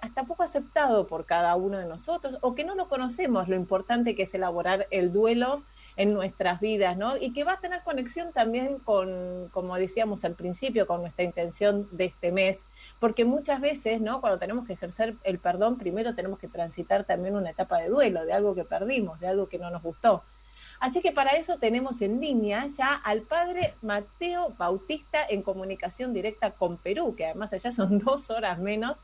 hasta poco aceptado por cada uno de nosotros o que no lo conocemos lo importante que es elaborar el duelo en nuestras vidas, ¿no? Y que va a tener conexión también con, como decíamos al principio, con nuestra intención de este mes, porque muchas veces, ¿no? Cuando tenemos que ejercer el perdón, primero tenemos que transitar también una etapa de duelo, de algo que perdimos, de algo que no nos gustó. Así que para eso tenemos en línea ya al padre Mateo Bautista en comunicación directa con Perú, que además allá son dos horas menos.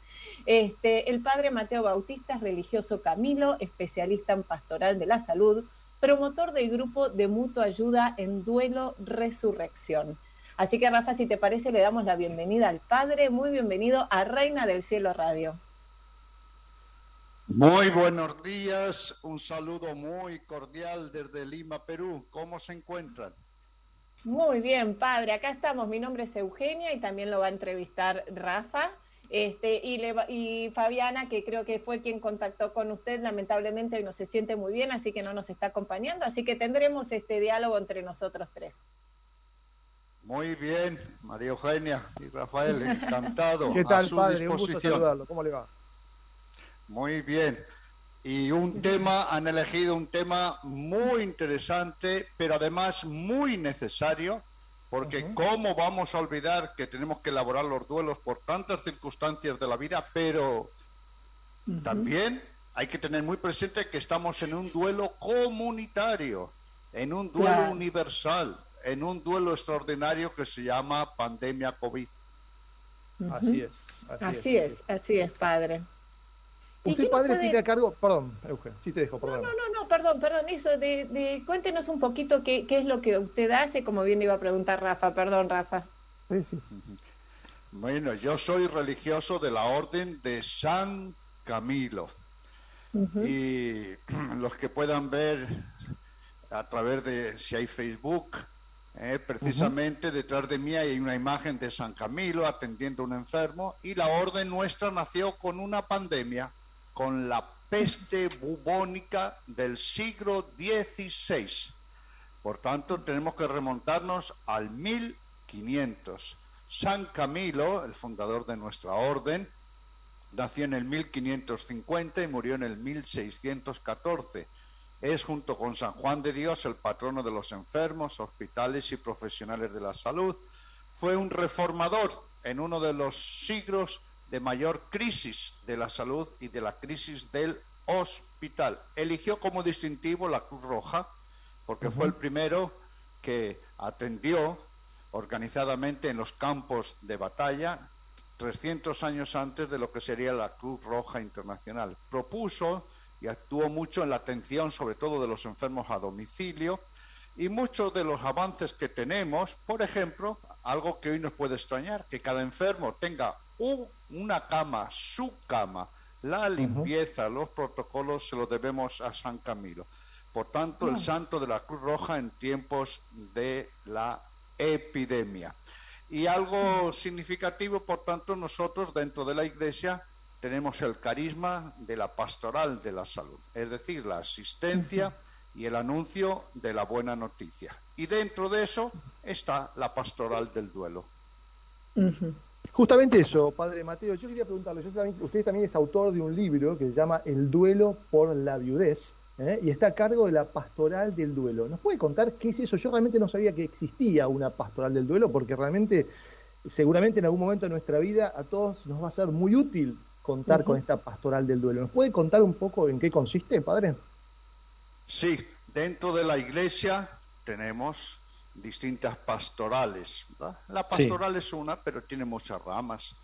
Este, el padre Mateo Bautista es religioso Camilo, especialista en pastoral de la salud, promotor del grupo de mutua ayuda en duelo resurrección. Así que Rafa, si te parece, le damos la bienvenida al padre. Muy bienvenido a Reina del Cielo Radio. Muy buenos días, un saludo muy cordial desde Lima, Perú. ¿Cómo se encuentran? Muy bien, padre. Acá estamos. Mi nombre es Eugenia y también lo va a entrevistar Rafa. Este, y, y Fabiana, que creo que fue quien contactó con usted, lamentablemente hoy no se siente muy bien, así que no nos está acompañando, así que tendremos este diálogo entre nosotros tres. Muy bien, María Eugenia y Rafael, encantado. ¿Qué tal, padre? Un gusto saludarlo. ¿Cómo le va? Muy bien. Y un tema, han elegido un tema muy interesante, pero además muy necesario, porque ¿cómo vamos a olvidar que tenemos que elaborar los duelos por tantas circunstancias de la vida? Pero también hay que tener muy presente que estamos en un duelo comunitario, en un duelo universal, en un duelo extraordinario que se llama pandemia COVID. Así es. Así, es, así es, padre. Usted, padre, tiene a cargo. Perdón, Eugen, sí te dejo, perdón. No, no, no, perdón, perdón. Eso, de, cuéntenos un poquito qué, qué, es lo que usted hace, como bien iba a preguntar Rafa. Perdón, Rafa. Sí, sí. Bueno, yo soy religioso de la Orden de San Camilo. Y los que puedan ver a través de si hay Facebook, eh, precisamente detrás de mí hay una imagen de San Camilo atendiendo a un enfermo y la orden nuestra nació con una pandemia con la peste bubónica del siglo XVI. Por tanto, tenemos que remontarnos al 1500. San Camilo, el fundador de nuestra orden, nació en el 1550 y murió en el 1614. Es junto con San Juan de Dios el patrono de los enfermos, hospitales y profesionales de la salud. Fue un reformador en uno de los siglos de mayor crisis de la salud y de la crisis del hospital. Eligió como distintivo la Cruz Roja porque fue el primero que atendió organizadamente en los campos de batalla 300 años antes de lo que sería la Cruz Roja Internacional. Propuso y actuó mucho en la atención sobre todo de los enfermos a domicilio y muchos de los avances que tenemos, por ejemplo, algo que hoy nos puede extrañar, que cada enfermo tenga una cama, su cama, la limpieza, los protocolos se los debemos a San Camilo. Por tanto, el santo de la Cruz Roja en tiempos de la epidemia. Y algo significativo, por tanto, nosotros dentro de la Iglesia tenemos el carisma de la pastoral de la salud, es decir, la asistencia y el anuncio de la buena noticia. Y dentro de eso está la pastoral del duelo. Justamente eso, padre Mateo, yo quería preguntarle, usted también es autor de un libro que se llama El duelo por la viudez ¿eh? y está a cargo de la pastoral del duelo. ¿Nos puede contar qué es eso? Yo realmente no sabía que existía una pastoral del duelo porque realmente, seguramente en algún momento de nuestra vida a todos nos va a ser muy útil contar con esta pastoral del duelo. ¿Nos puede contar un poco en qué consiste, padre? Sí, dentro de la iglesia tenemos distintas pastorales. La pastoral es una, pero tiene muchas ramas.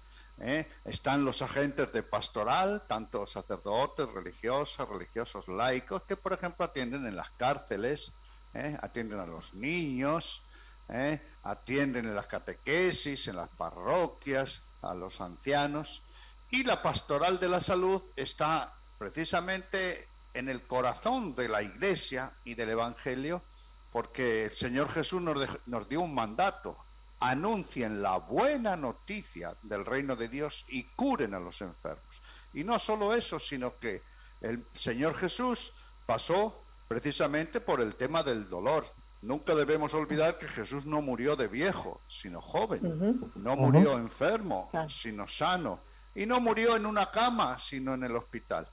¿eh? Están los agentes de pastoral, tanto sacerdotes, religiosas, religiosos laicos, que por ejemplo atienden en las cárceles, ¿eh? atienden a los niños, ¿eh? atienden en las catequesis, en las parroquias, a los ancianos. Y la pastoral de la salud está precisamente en el corazón de la iglesia y del Evangelio, porque el Señor Jesús nos, dio un mandato, anuncien la buena noticia del reino de Dios y curen a los enfermos. Y no solo eso, sino que el Señor Jesús pasó precisamente por el tema del dolor. Nunca debemos olvidar que Jesús no murió de viejo, sino joven. No murió enfermo, sino sano. y no murió en una cama, sino en el hospital.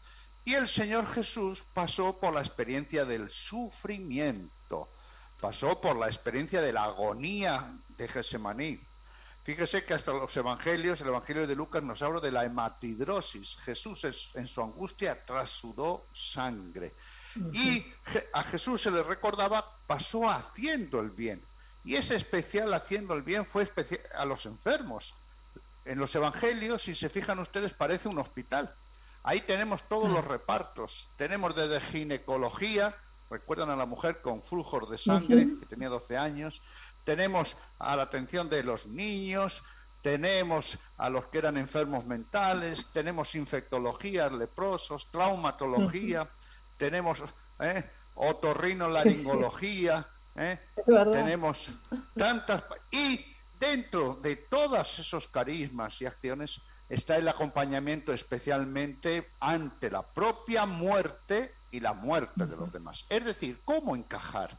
Y el Señor Jesús pasó por la experiencia del sufrimiento, pasó por la experiencia de la agonía de Gesemaní. Fíjese que hasta los evangelios, el evangelio de Lucas nos habla de la hematidrosis. Jesús en su angustia trasudó sangre. Y a Jesús se le recordaba, pasó haciendo el bien. Y ese especial haciendo el bien fue especial a los enfermos. En los evangelios, si se fijan ustedes, parece un hospital. Ahí tenemos todos los repartos. Tenemos desde ginecología, recuerdan a la mujer con flujos de sangre, que tenía 12 años. Tenemos a la atención de los niños, tenemos a los que eran enfermos mentales, tenemos infectología, leprosos, traumatología, tenemos ¿eh? otorrinolaringología, ¿eh? tenemos tantas... Y dentro de todos esos carismas y acciones está el acompañamiento especialmente ante la propia muerte y la muerte de los demás. Es decir, cómo encajar,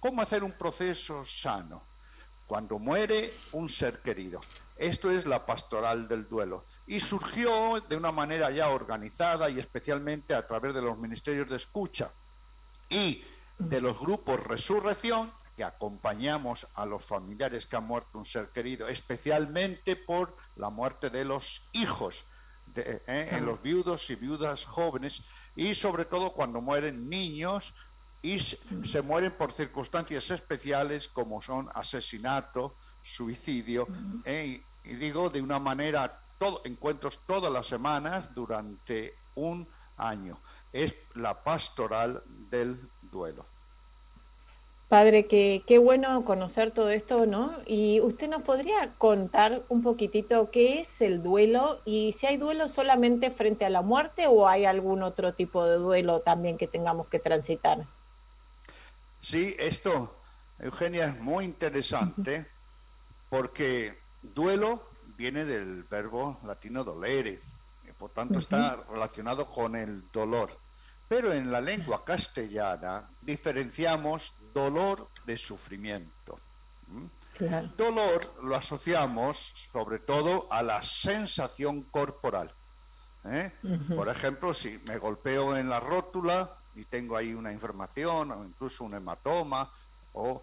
cómo hacer un proceso sano cuando muere un ser querido. Esto es la pastoral del duelo. Y surgió de una manera ya organizada y especialmente a través de los ministerios de escucha y de los grupos Resurrección, que acompañamos a los familiares que han muerto un ser querido, especialmente por la muerte de los hijos, de, eh, en los viudos y viudas jóvenes, y sobre todo cuando mueren niños y se, mueren por circunstancias especiales como son asesinato, suicidio, eh, y, digo de una manera, todo, encuentros todas las semanas durante un año. Es la pastoral del duelo. Padre, qué, qué bueno conocer todo esto, ¿no? Y usted nos podría contar un poquitito qué es el duelo y si hay duelo solamente frente a la muerte o hay algún otro tipo de duelo también que tengamos que transitar. Sí, esto, Eugenia, es muy interesante porque duelo viene del verbo latino dolere, y por tanto está relacionado con el dolor. Pero en la lengua castellana diferenciamos dolor de sufrimiento. Dolor lo asociamos sobre todo a la sensación corporal. ¿eh? Por ejemplo, si me golpeo en la rótula y tengo ahí una inflamación o incluso un hematoma o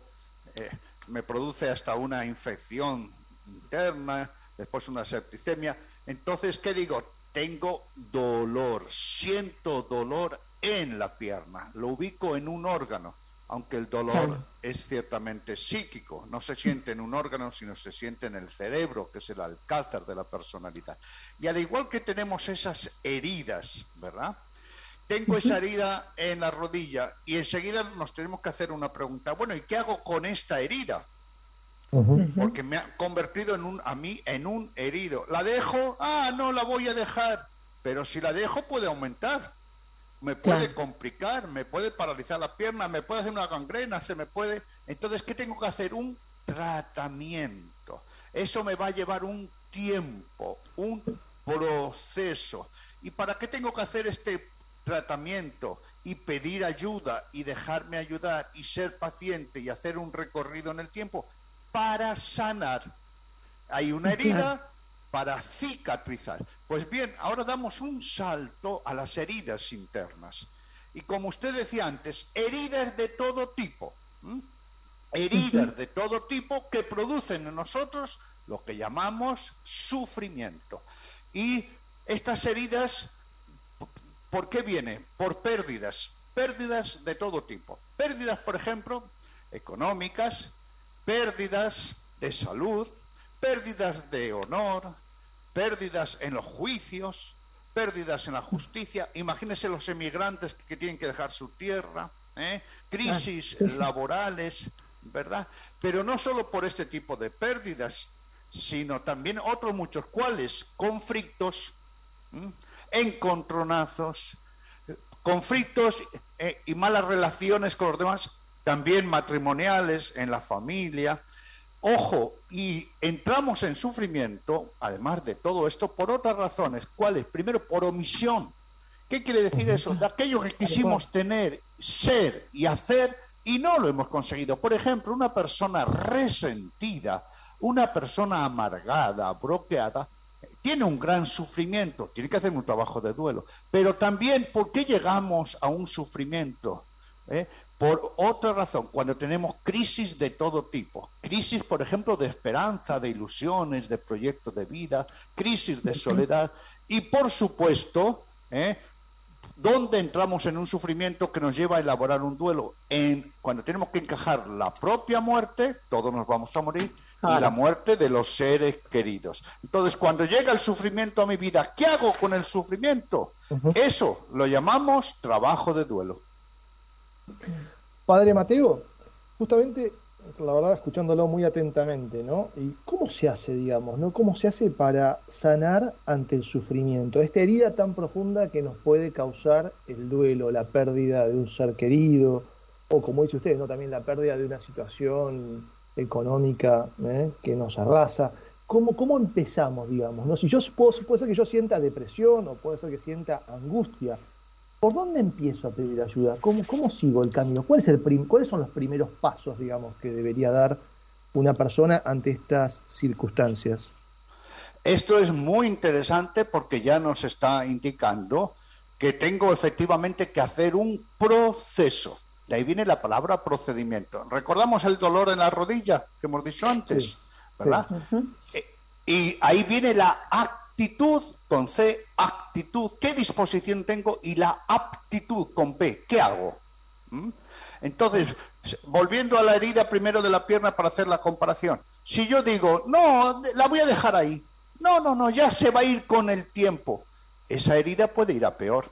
eh, me produce hasta una infección interna, después una septicemia, entonces, ¿qué digo? Tengo dolor, siento dolor en la pierna, lo ubico en un órgano, aunque el dolor es ciertamente psíquico, no se siente en un órgano, sino se siente en el cerebro, que es el alcázar de la personalidad. Y al igual que tenemos esas heridas, ¿verdad? Tengo esa herida en la rodilla y enseguida nos tenemos que hacer una pregunta, bueno, ¿y qué hago con esta herida? Porque me ha convertido en un, a mí en un herido. ¿La dejo? Ah, no la voy a dejar. Pero si la dejo puede aumentar me puede complicar, me puede paralizar la pierna, me puede hacer una gangrena, se me puede... Entonces, ¿qué tengo que hacer? Un tratamiento. Eso me va a llevar un tiempo, un proceso. ¿Y para qué tengo que hacer este tratamiento y pedir ayuda y dejarme ayudar y ser paciente y hacer un recorrido en el tiempo? Para sanar. Hay una herida para cicatrizar. Pues bien, ahora damos un salto a las heridas internas. Y como usted decía antes, heridas de todo tipo. Heridas de todo tipo que producen en nosotros lo que llamamos sufrimiento. Y estas heridas, ¿por qué vienen? Por pérdidas. Pérdidas de todo tipo. Pérdidas, por ejemplo, económicas, pérdidas de salud, pérdidas de honor, pérdidas en los juicios, pérdidas en la justicia. Imagínense los emigrantes que tienen que dejar su tierra, ¿eh? crisis laborales, ¿verdad? Pero no solo por este tipo de pérdidas, sino también otros muchos, ¿cuáles? Conflictos, encontronazos, conflictos eh, y malas relaciones con los demás, también matrimoniales, en la familia, Ojo, y entramos en sufrimiento, además de todo esto, por otras razones. ¿Cuáles? Primero, por omisión. ¿Qué quiere decir eso? De aquello que quisimos tener, ser y hacer y no lo hemos conseguido. Por ejemplo, una persona resentida, una persona amargada, bloqueada, tiene un gran sufrimiento, tiene que hacer un trabajo de duelo. Pero también, ¿por qué llegamos a un sufrimiento? ¿Eh? Por otra razón, cuando tenemos crisis de todo tipo, crisis, por ejemplo, de esperanza, de ilusiones, de proyectos de vida, crisis de soledad, y por supuesto, ¿eh? ¿dónde entramos en un sufrimiento que nos lleva a elaborar un duelo? En, cuando tenemos que encajar la propia muerte, todos nos vamos a morir, y la muerte de los seres queridos. Entonces, cuando llega el sufrimiento a mi vida, ¿qué hago con el sufrimiento? Eso lo llamamos trabajo de duelo. Padre Mateo, justamente, la verdad, escuchándolo muy atentamente, ¿no? ¿Y cómo se hace, digamos, ¿no? ¿Cómo se hace para sanar ante el sufrimiento? Esta herida tan profunda que nos puede causar el duelo, la pérdida de un ser querido, o como dice usted, ¿no? También la pérdida de una situación económica ¿eh? que nos arrasa. ¿Cómo, ¿Cómo empezamos, digamos? ¿no? Si yo puede ser que yo sienta depresión o puede ser que sienta angustia, ¿Por dónde empiezo a pedir ayuda? ¿Cómo, cómo sigo el camino? ¿Cuál es el ¿Cuáles son los primeros pasos, digamos, que debería dar una persona ante estas circunstancias? Esto es muy interesante porque ya nos está indicando que tengo efectivamente que hacer un proceso. De ahí viene la palabra procedimiento. Recordamos el dolor en la rodilla que hemos dicho antes, ¿verdad? Eh, y ahí viene la actitud con C, actitud, qué disposición tengo y la aptitud con P, ¿qué hago? ¿Mm? Entonces, volviendo a la herida primero de la pierna para hacer la comparación, si yo digo, no, la voy a dejar ahí, no, no, no, ya se va a ir con el tiempo, esa herida puede ir a peor.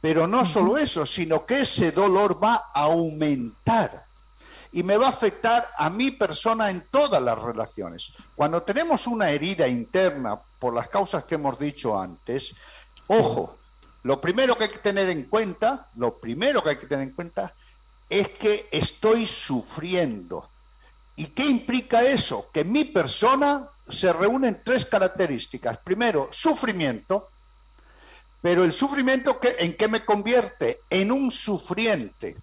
Pero no solo eso, sino que ese dolor va a aumentar y me va a afectar a mi persona en todas las relaciones. Cuando tenemos una herida interna por las causas que hemos dicho antes, ojo, lo primero que hay que tener en cuenta, lo primero que hay que tener en cuenta es que estoy sufriendo. ¿Y qué implica eso? Que mi persona se reúnen tres características. Primero, sufrimiento, pero el sufrimiento en qué me convierte? En un sufriente.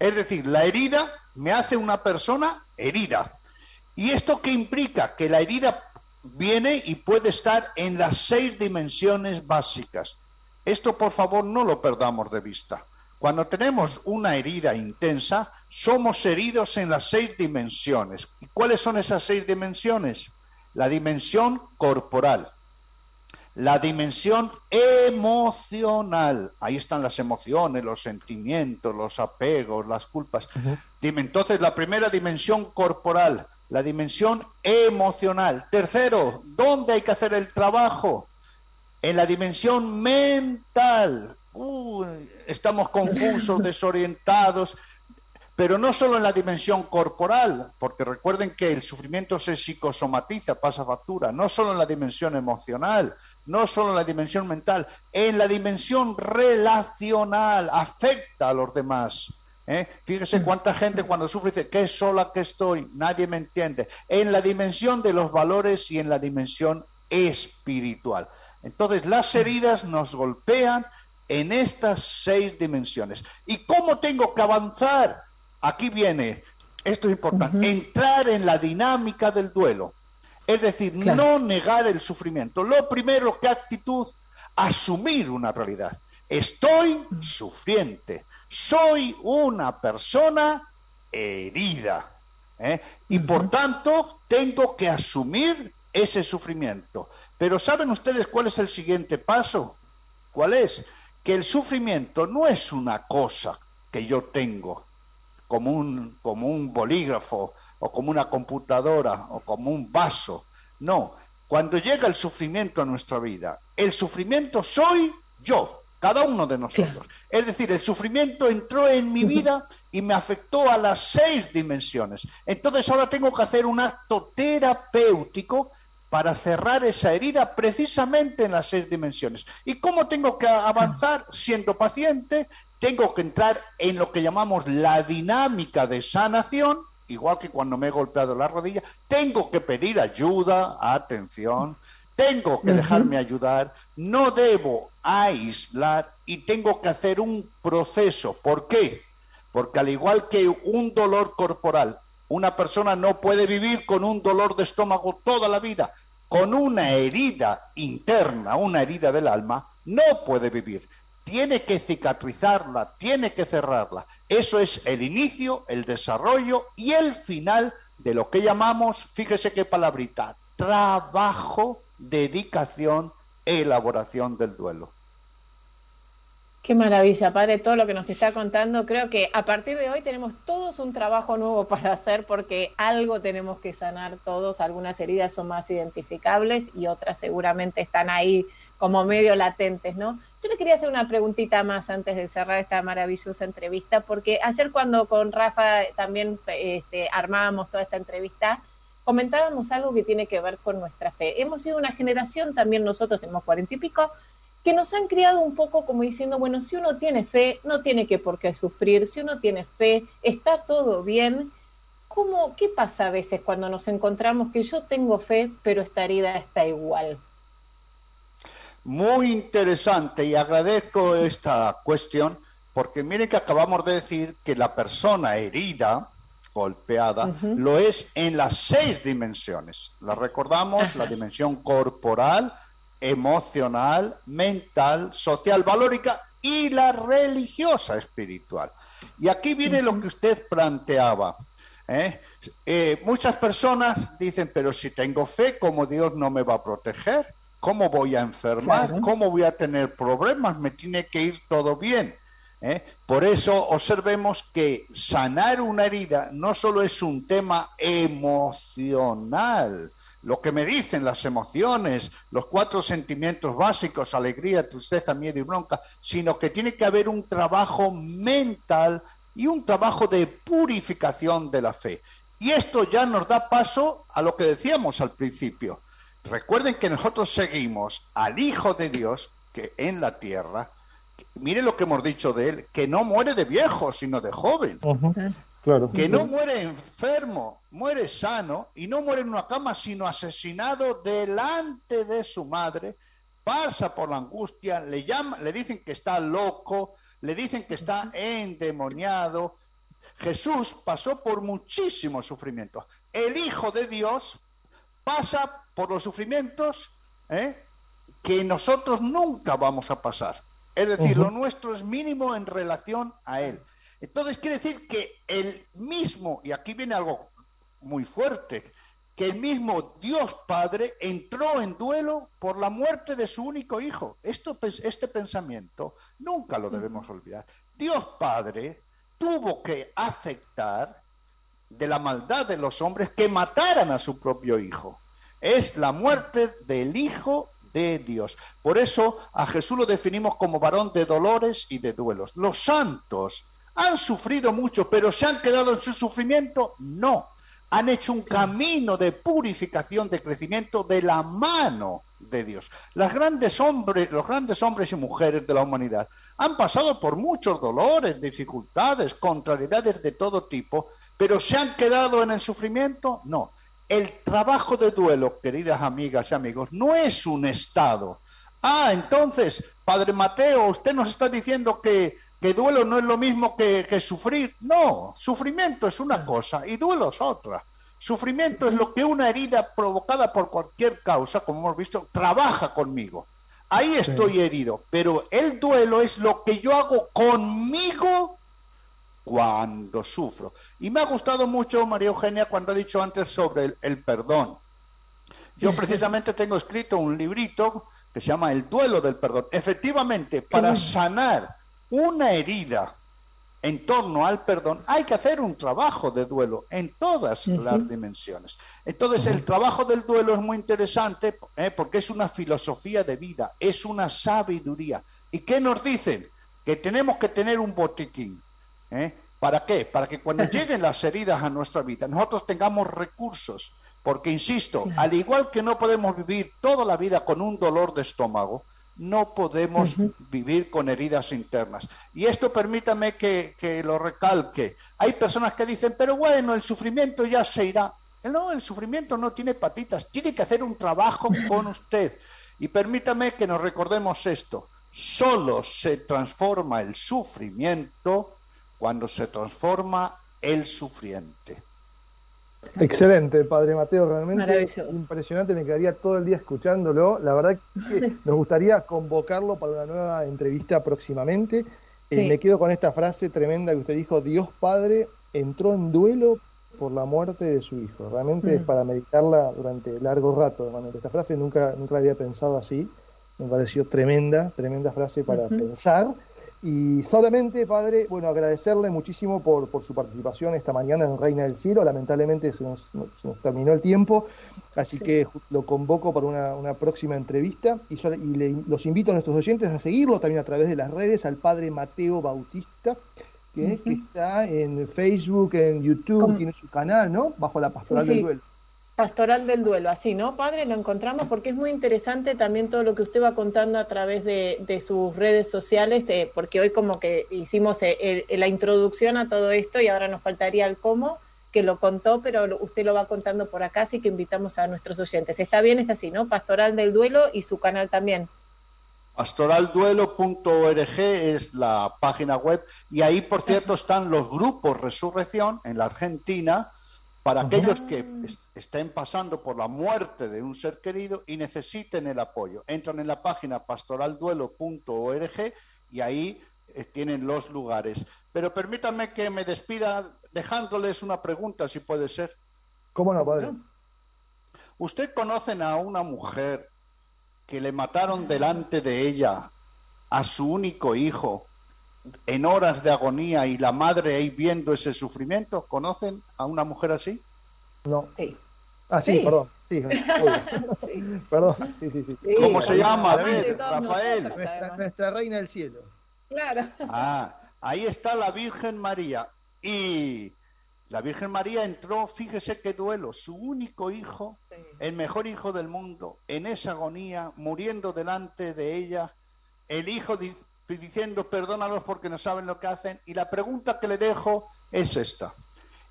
Es decir, la herida me hace una persona herida. ¿Y esto qué implica? Que la herida viene y puede estar en las seis dimensiones básicas. Esto, por favor, no lo perdamos de vista. Cuando tenemos una herida intensa, somos heridos en las seis dimensiones. ¿Y cuáles son esas seis dimensiones? La dimensión corporal, la dimensión emocional. Ahí están las emociones, los sentimientos, los apegos, las culpas. Entonces, la primera dimensión corporal, la dimensión emocional. Tercero, ¿dónde hay que hacer el trabajo? En la dimensión mental. estamos confusos, desorientados, pero no solo en la dimensión corporal, porque recuerden que el sufrimiento se psicosomatiza, pasa factura, no solo en la dimensión emocional, no solo en la dimensión mental, en la dimensión relacional, afecta a los demás. ¿eh? Fíjese cuánta gente cuando sufre dice, qué sola que estoy, nadie me entiende. En la dimensión de los valores y en la dimensión espiritual. Entonces las heridas nos golpean en estas seis dimensiones. ¿Y cómo tengo que avanzar? Aquí viene, esto es importante, entrar en la dinámica del duelo. Es decir, no negar el sufrimiento. Lo primero, ¿qué actitud? Asumir una realidad. Estoy sufriente. Soy una persona herida. ¿eh? Y por tanto, tengo que asumir ese sufrimiento. Pero ¿saben ustedes cuál es el siguiente paso? ¿Cuál es? Que el sufrimiento no es una cosa que yo tengo, como un, como un bolígrafo o como una computadora o como un vaso. No, cuando llega el sufrimiento a nuestra vida, el sufrimiento soy yo, cada uno de nosotros. Es decir, el sufrimiento entró en mi vida y me afectó a las seis dimensiones. Entonces ahora tengo que hacer un acto terapéutico para cerrar esa herida precisamente en las seis dimensiones. ¿Y cómo tengo que avanzar? Siendo paciente, tengo que entrar en lo que llamamos la dinámica de sanación, igual que cuando me he golpeado la rodilla, tengo que pedir ayuda, atención, tengo que dejarme ayudar, no debo aislar y tengo que hacer un proceso. ¿Por qué? Porque al igual que un dolor corporal, una persona no puede vivir con un dolor de estómago toda la vida. con una herida interna, una herida del alma, no puede vivir. Tiene que cicatrizarla, tiene que cerrarla. Eso es el inicio, el desarrollo y el final de lo que llamamos, fíjese qué palabrita, trabajo, dedicación, elaboración del duelo. Qué maravilla, padre, todo lo que nos está contando. Creo que a partir de hoy tenemos todos un trabajo nuevo para hacer porque algo tenemos que sanar todos. Algunas heridas son más identificables y otras seguramente están ahí como medio latentes, ¿no? Yo le quería hacer una preguntita más antes de cerrar esta maravillosa entrevista, porque ayer cuando con Rafa también este, armábamos toda esta entrevista, comentábamos algo que tiene que ver con nuestra fe. Hemos sido una generación, también nosotros tenemos cuarenta y pico, que nos han criado un poco como diciendo, bueno, si uno tiene fe, no tiene que por qué sufrir, si uno tiene fe, está todo bien. ¿Cómo, ¿Qué pasa a veces cuando nos encontramos que yo tengo fe, pero esta herida está igual? Muy interesante y agradezco esta cuestión porque miren que acabamos de decir que la persona herida, golpeada, lo es en las seis dimensiones. La recordamos, la dimensión corporal, emocional, mental, social, valórica y la religiosa espiritual. Y aquí viene lo que usted planteaba. ¿eh? Eh, muchas personas dicen, pero si tengo fe, ¿cómo Dios no me va a proteger? ¿Cómo voy a enfermar? ¿Cómo voy a tener problemas? Me tiene que ir todo bien. ¿eh? Por eso observemos que sanar una herida no solo es un tema emocional, lo que me dicen las emociones, los cuatro sentimientos básicos, alegría, tristeza, miedo y bronca, sino que tiene que haber un trabajo mental y un trabajo de purificación de la fe. Y esto ya nos da paso a lo que decíamos al principio. Recuerden que nosotros seguimos al Hijo de Dios que en la tierra, mire lo que hemos dicho de él, que no muere de viejo, sino de joven. Que no muere enfermo, muere sano y no muere en una cama, sino asesinado delante de su madre, pasa por la angustia, le llaman, le dicen que está loco, le dicen que está endemoniado. Jesús pasó por muchísimos sufrimientos. El Hijo de Dios pasa por los sufrimientos ¿eh? que nosotros nunca vamos a pasar. Es decir, lo nuestro es mínimo en relación a Él. Entonces quiere decir que el mismo, y aquí viene algo muy fuerte, que el mismo Dios Padre entró en duelo por la muerte de su único hijo. Esto, este pensamiento nunca lo debemos olvidar. Dios Padre tuvo que aceptar de la maldad de los hombres que mataran a su propio hijo. Es la muerte del Hijo de Dios. Por eso a Jesús lo definimos como varón de dolores y de duelos. Los santos ¿Han sufrido mucho, pero se han quedado en su sufrimiento? No. Han hecho un camino de purificación, de crecimiento de la mano de Dios. Las grandes hombres, los grandes hombres y mujeres de la humanidad han pasado por muchos dolores, dificultades, contrariedades de todo tipo, pero se han quedado en el sufrimiento? No. El trabajo de duelo, queridas amigas y amigos, no es un estado. Ah, entonces, Padre Mateo, usted nos está diciendo que que duelo no es lo mismo que, sufrir. No, sufrimiento es una cosa y duelo es otra. Sufrimiento es lo que una herida provocada por cualquier causa, como hemos visto, trabaja conmigo. Ahí estoy herido, pero el duelo es lo que yo hago conmigo cuando sufro. Y me ha gustado mucho, María Eugenia, cuando ha dicho antes sobre el, el perdón. Yo precisamente tengo escrito un librito que se llama El duelo del perdón. Efectivamente, para sanar una herida en torno al perdón, hay que hacer un trabajo de duelo en todas las dimensiones. Entonces, el trabajo del duelo es muy interesante ¿eh? porque es una filosofía de vida, es una sabiduría. ¿Y qué nos dicen? Que tenemos que tener un botiquín. ¿Eh? ¿Para qué? Para que cuando lleguen las heridas a nuestra vida, nosotros tengamos recursos. Porque, insisto, al igual que no podemos vivir toda la vida con un dolor de estómago, no podemos vivir con heridas internas. Y esto permítame que, lo recalque. Hay personas que dicen, pero bueno, el sufrimiento ya se irá. No, el sufrimiento no tiene patitas, tiene que hacer un trabajo con usted. Y permítame que nos recordemos esto. Solo se transforma el sufrimiento cuando se transforma el sufriente. Excelente, Padre Mateo, realmente impresionante, me quedaría todo el día escuchándolo. La verdad que nos gustaría convocarlo para una nueva entrevista próximamente. Eh, me quedo con esta frase tremenda que usted dijo, Dios Padre entró en duelo por la muerte de su hijo. Realmente es mm. para meditarla durante largo rato. Esta frase nunca, nunca la había pensado así. Me pareció tremenda, tremenda frase para pensar. Y solamente, Padre, bueno, agradecerle muchísimo por, por, su participación esta mañana en Reina del Cielo. Lamentablemente se nos, terminó el tiempo, así que lo convoco para una, próxima entrevista y, los invito a nuestros oyentes a seguirlo también a través de las redes al Padre Mateo Bautista, que, está en Facebook, en YouTube, tiene su canal, ¿no? Bajo la Pastoral del Duelo. Pastoral del Duelo, así, ¿no, padre? Lo encontramos porque es muy interesante también todo lo que usted va contando a través de, sus redes sociales, eh, porque hoy como que hicimos eh, la introducción a todo esto y ahora nos faltaría el cómo, que lo contó, pero usted lo va contando por acá, así que invitamos a nuestros oyentes. Está bien, es así, ¿no? Pastoral del Duelo y su canal también. Pastoralduelo.org es la página web y ahí, por cierto, están los grupos Resurrección en la Argentina para aquellos que estén pasando por la muerte de un ser querido y necesiten el apoyo. Entran en la página pastoralduelo.org y ahí eh, tienen los lugares. Pero permítanme que me despida dejándoles una pregunta, si puede ser. ¿Cómo no, padre? ¿Usted conocen a una mujer que le mataron delante de ella a su único hijo en horas de agonía y la madre ahí viendo ese sufrimiento? ¿Conocen a una mujer así? No. Sí. Ah, sí, perdón. Sí, perdón, sí, sí, sí. ¿Cómo se llama? Rafael. Nuestra, reina del cielo. Claro. Ah, ahí está la Virgen María. Y la Virgen María entró, fíjese qué duelo, su único hijo, el mejor hijo del mundo, en esa agonía, muriendo delante de ella, el hijo diciendo perdónalos porque no saben lo que hacen. Y la pregunta que le dejo es esta.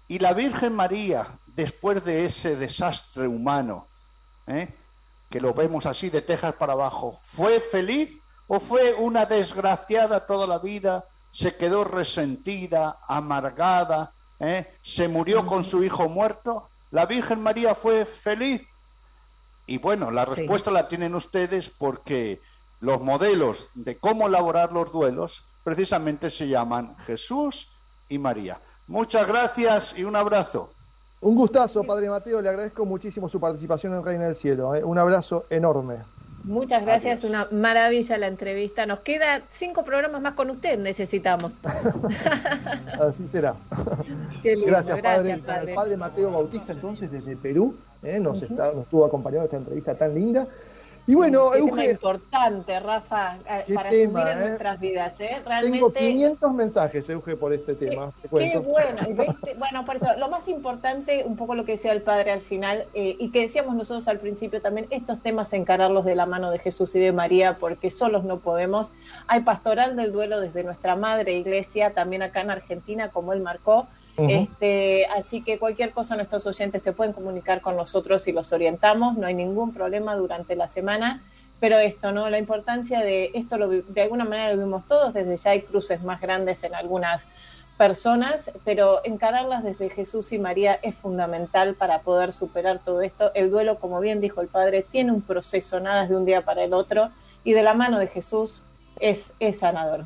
Y la Virgen María, después de ese desastre humano, ¿eh? que lo vemos así de tejas para abajo, ¿fue feliz o fue una desgraciada toda la vida? ¿Se quedó resentida, amargada? ¿eh? ¿Se murió con su hijo muerto? ¿La Virgen María fue feliz? Y bueno, la respuesta la tienen ustedes porque los modelos de cómo elaborar los duelos precisamente se llaman Jesús y María. Muchas gracias y un abrazo. Un gustazo, Padre Mateo. Le agradezco muchísimo su participación en Reina del Cielo. ¿eh? Un abrazo enorme. Muchas gracias, una maravilla la entrevista. Nos queda cinco programas más con usted, necesitamos. Así será. gracias, padre. El padre Mateo Bautista, entonces, desde Perú, ¿eh? nos, está, nos estuvo acompañando esta entrevista tan linda. Y bueno, Qué tema importante, Rafa, eh, para tema, en eh? nuestras vidas. ¿eh? Realmente... Tengo 500 mensajes, Euge, por este tema. Qué, bueno. bueno, por eso, lo más importante, un poco lo que decía el padre al final, eh, y que decíamos nosotros al principio también, estos temas encararlos de la mano de Jesús y de María, porque solos no podemos. Hay pastoral del duelo desde nuestra madre iglesia, también acá en Argentina, como él marcó este, así que cualquier cosa nuestros oyentes se pueden comunicar con nosotros y los orientamos, no hay ningún problema durante la semana, pero esto, ¿no? La importancia de esto lo, de alguna manera lo vimos todos, desde ya hay cruces más grandes en algunas personas, pero encararlas desde Jesús y María es fundamental para poder superar todo esto. El duelo, como bien dijo el Padre, tiene un proceso, nada de un día para el otro, y de la mano de Jesús es, es sanador.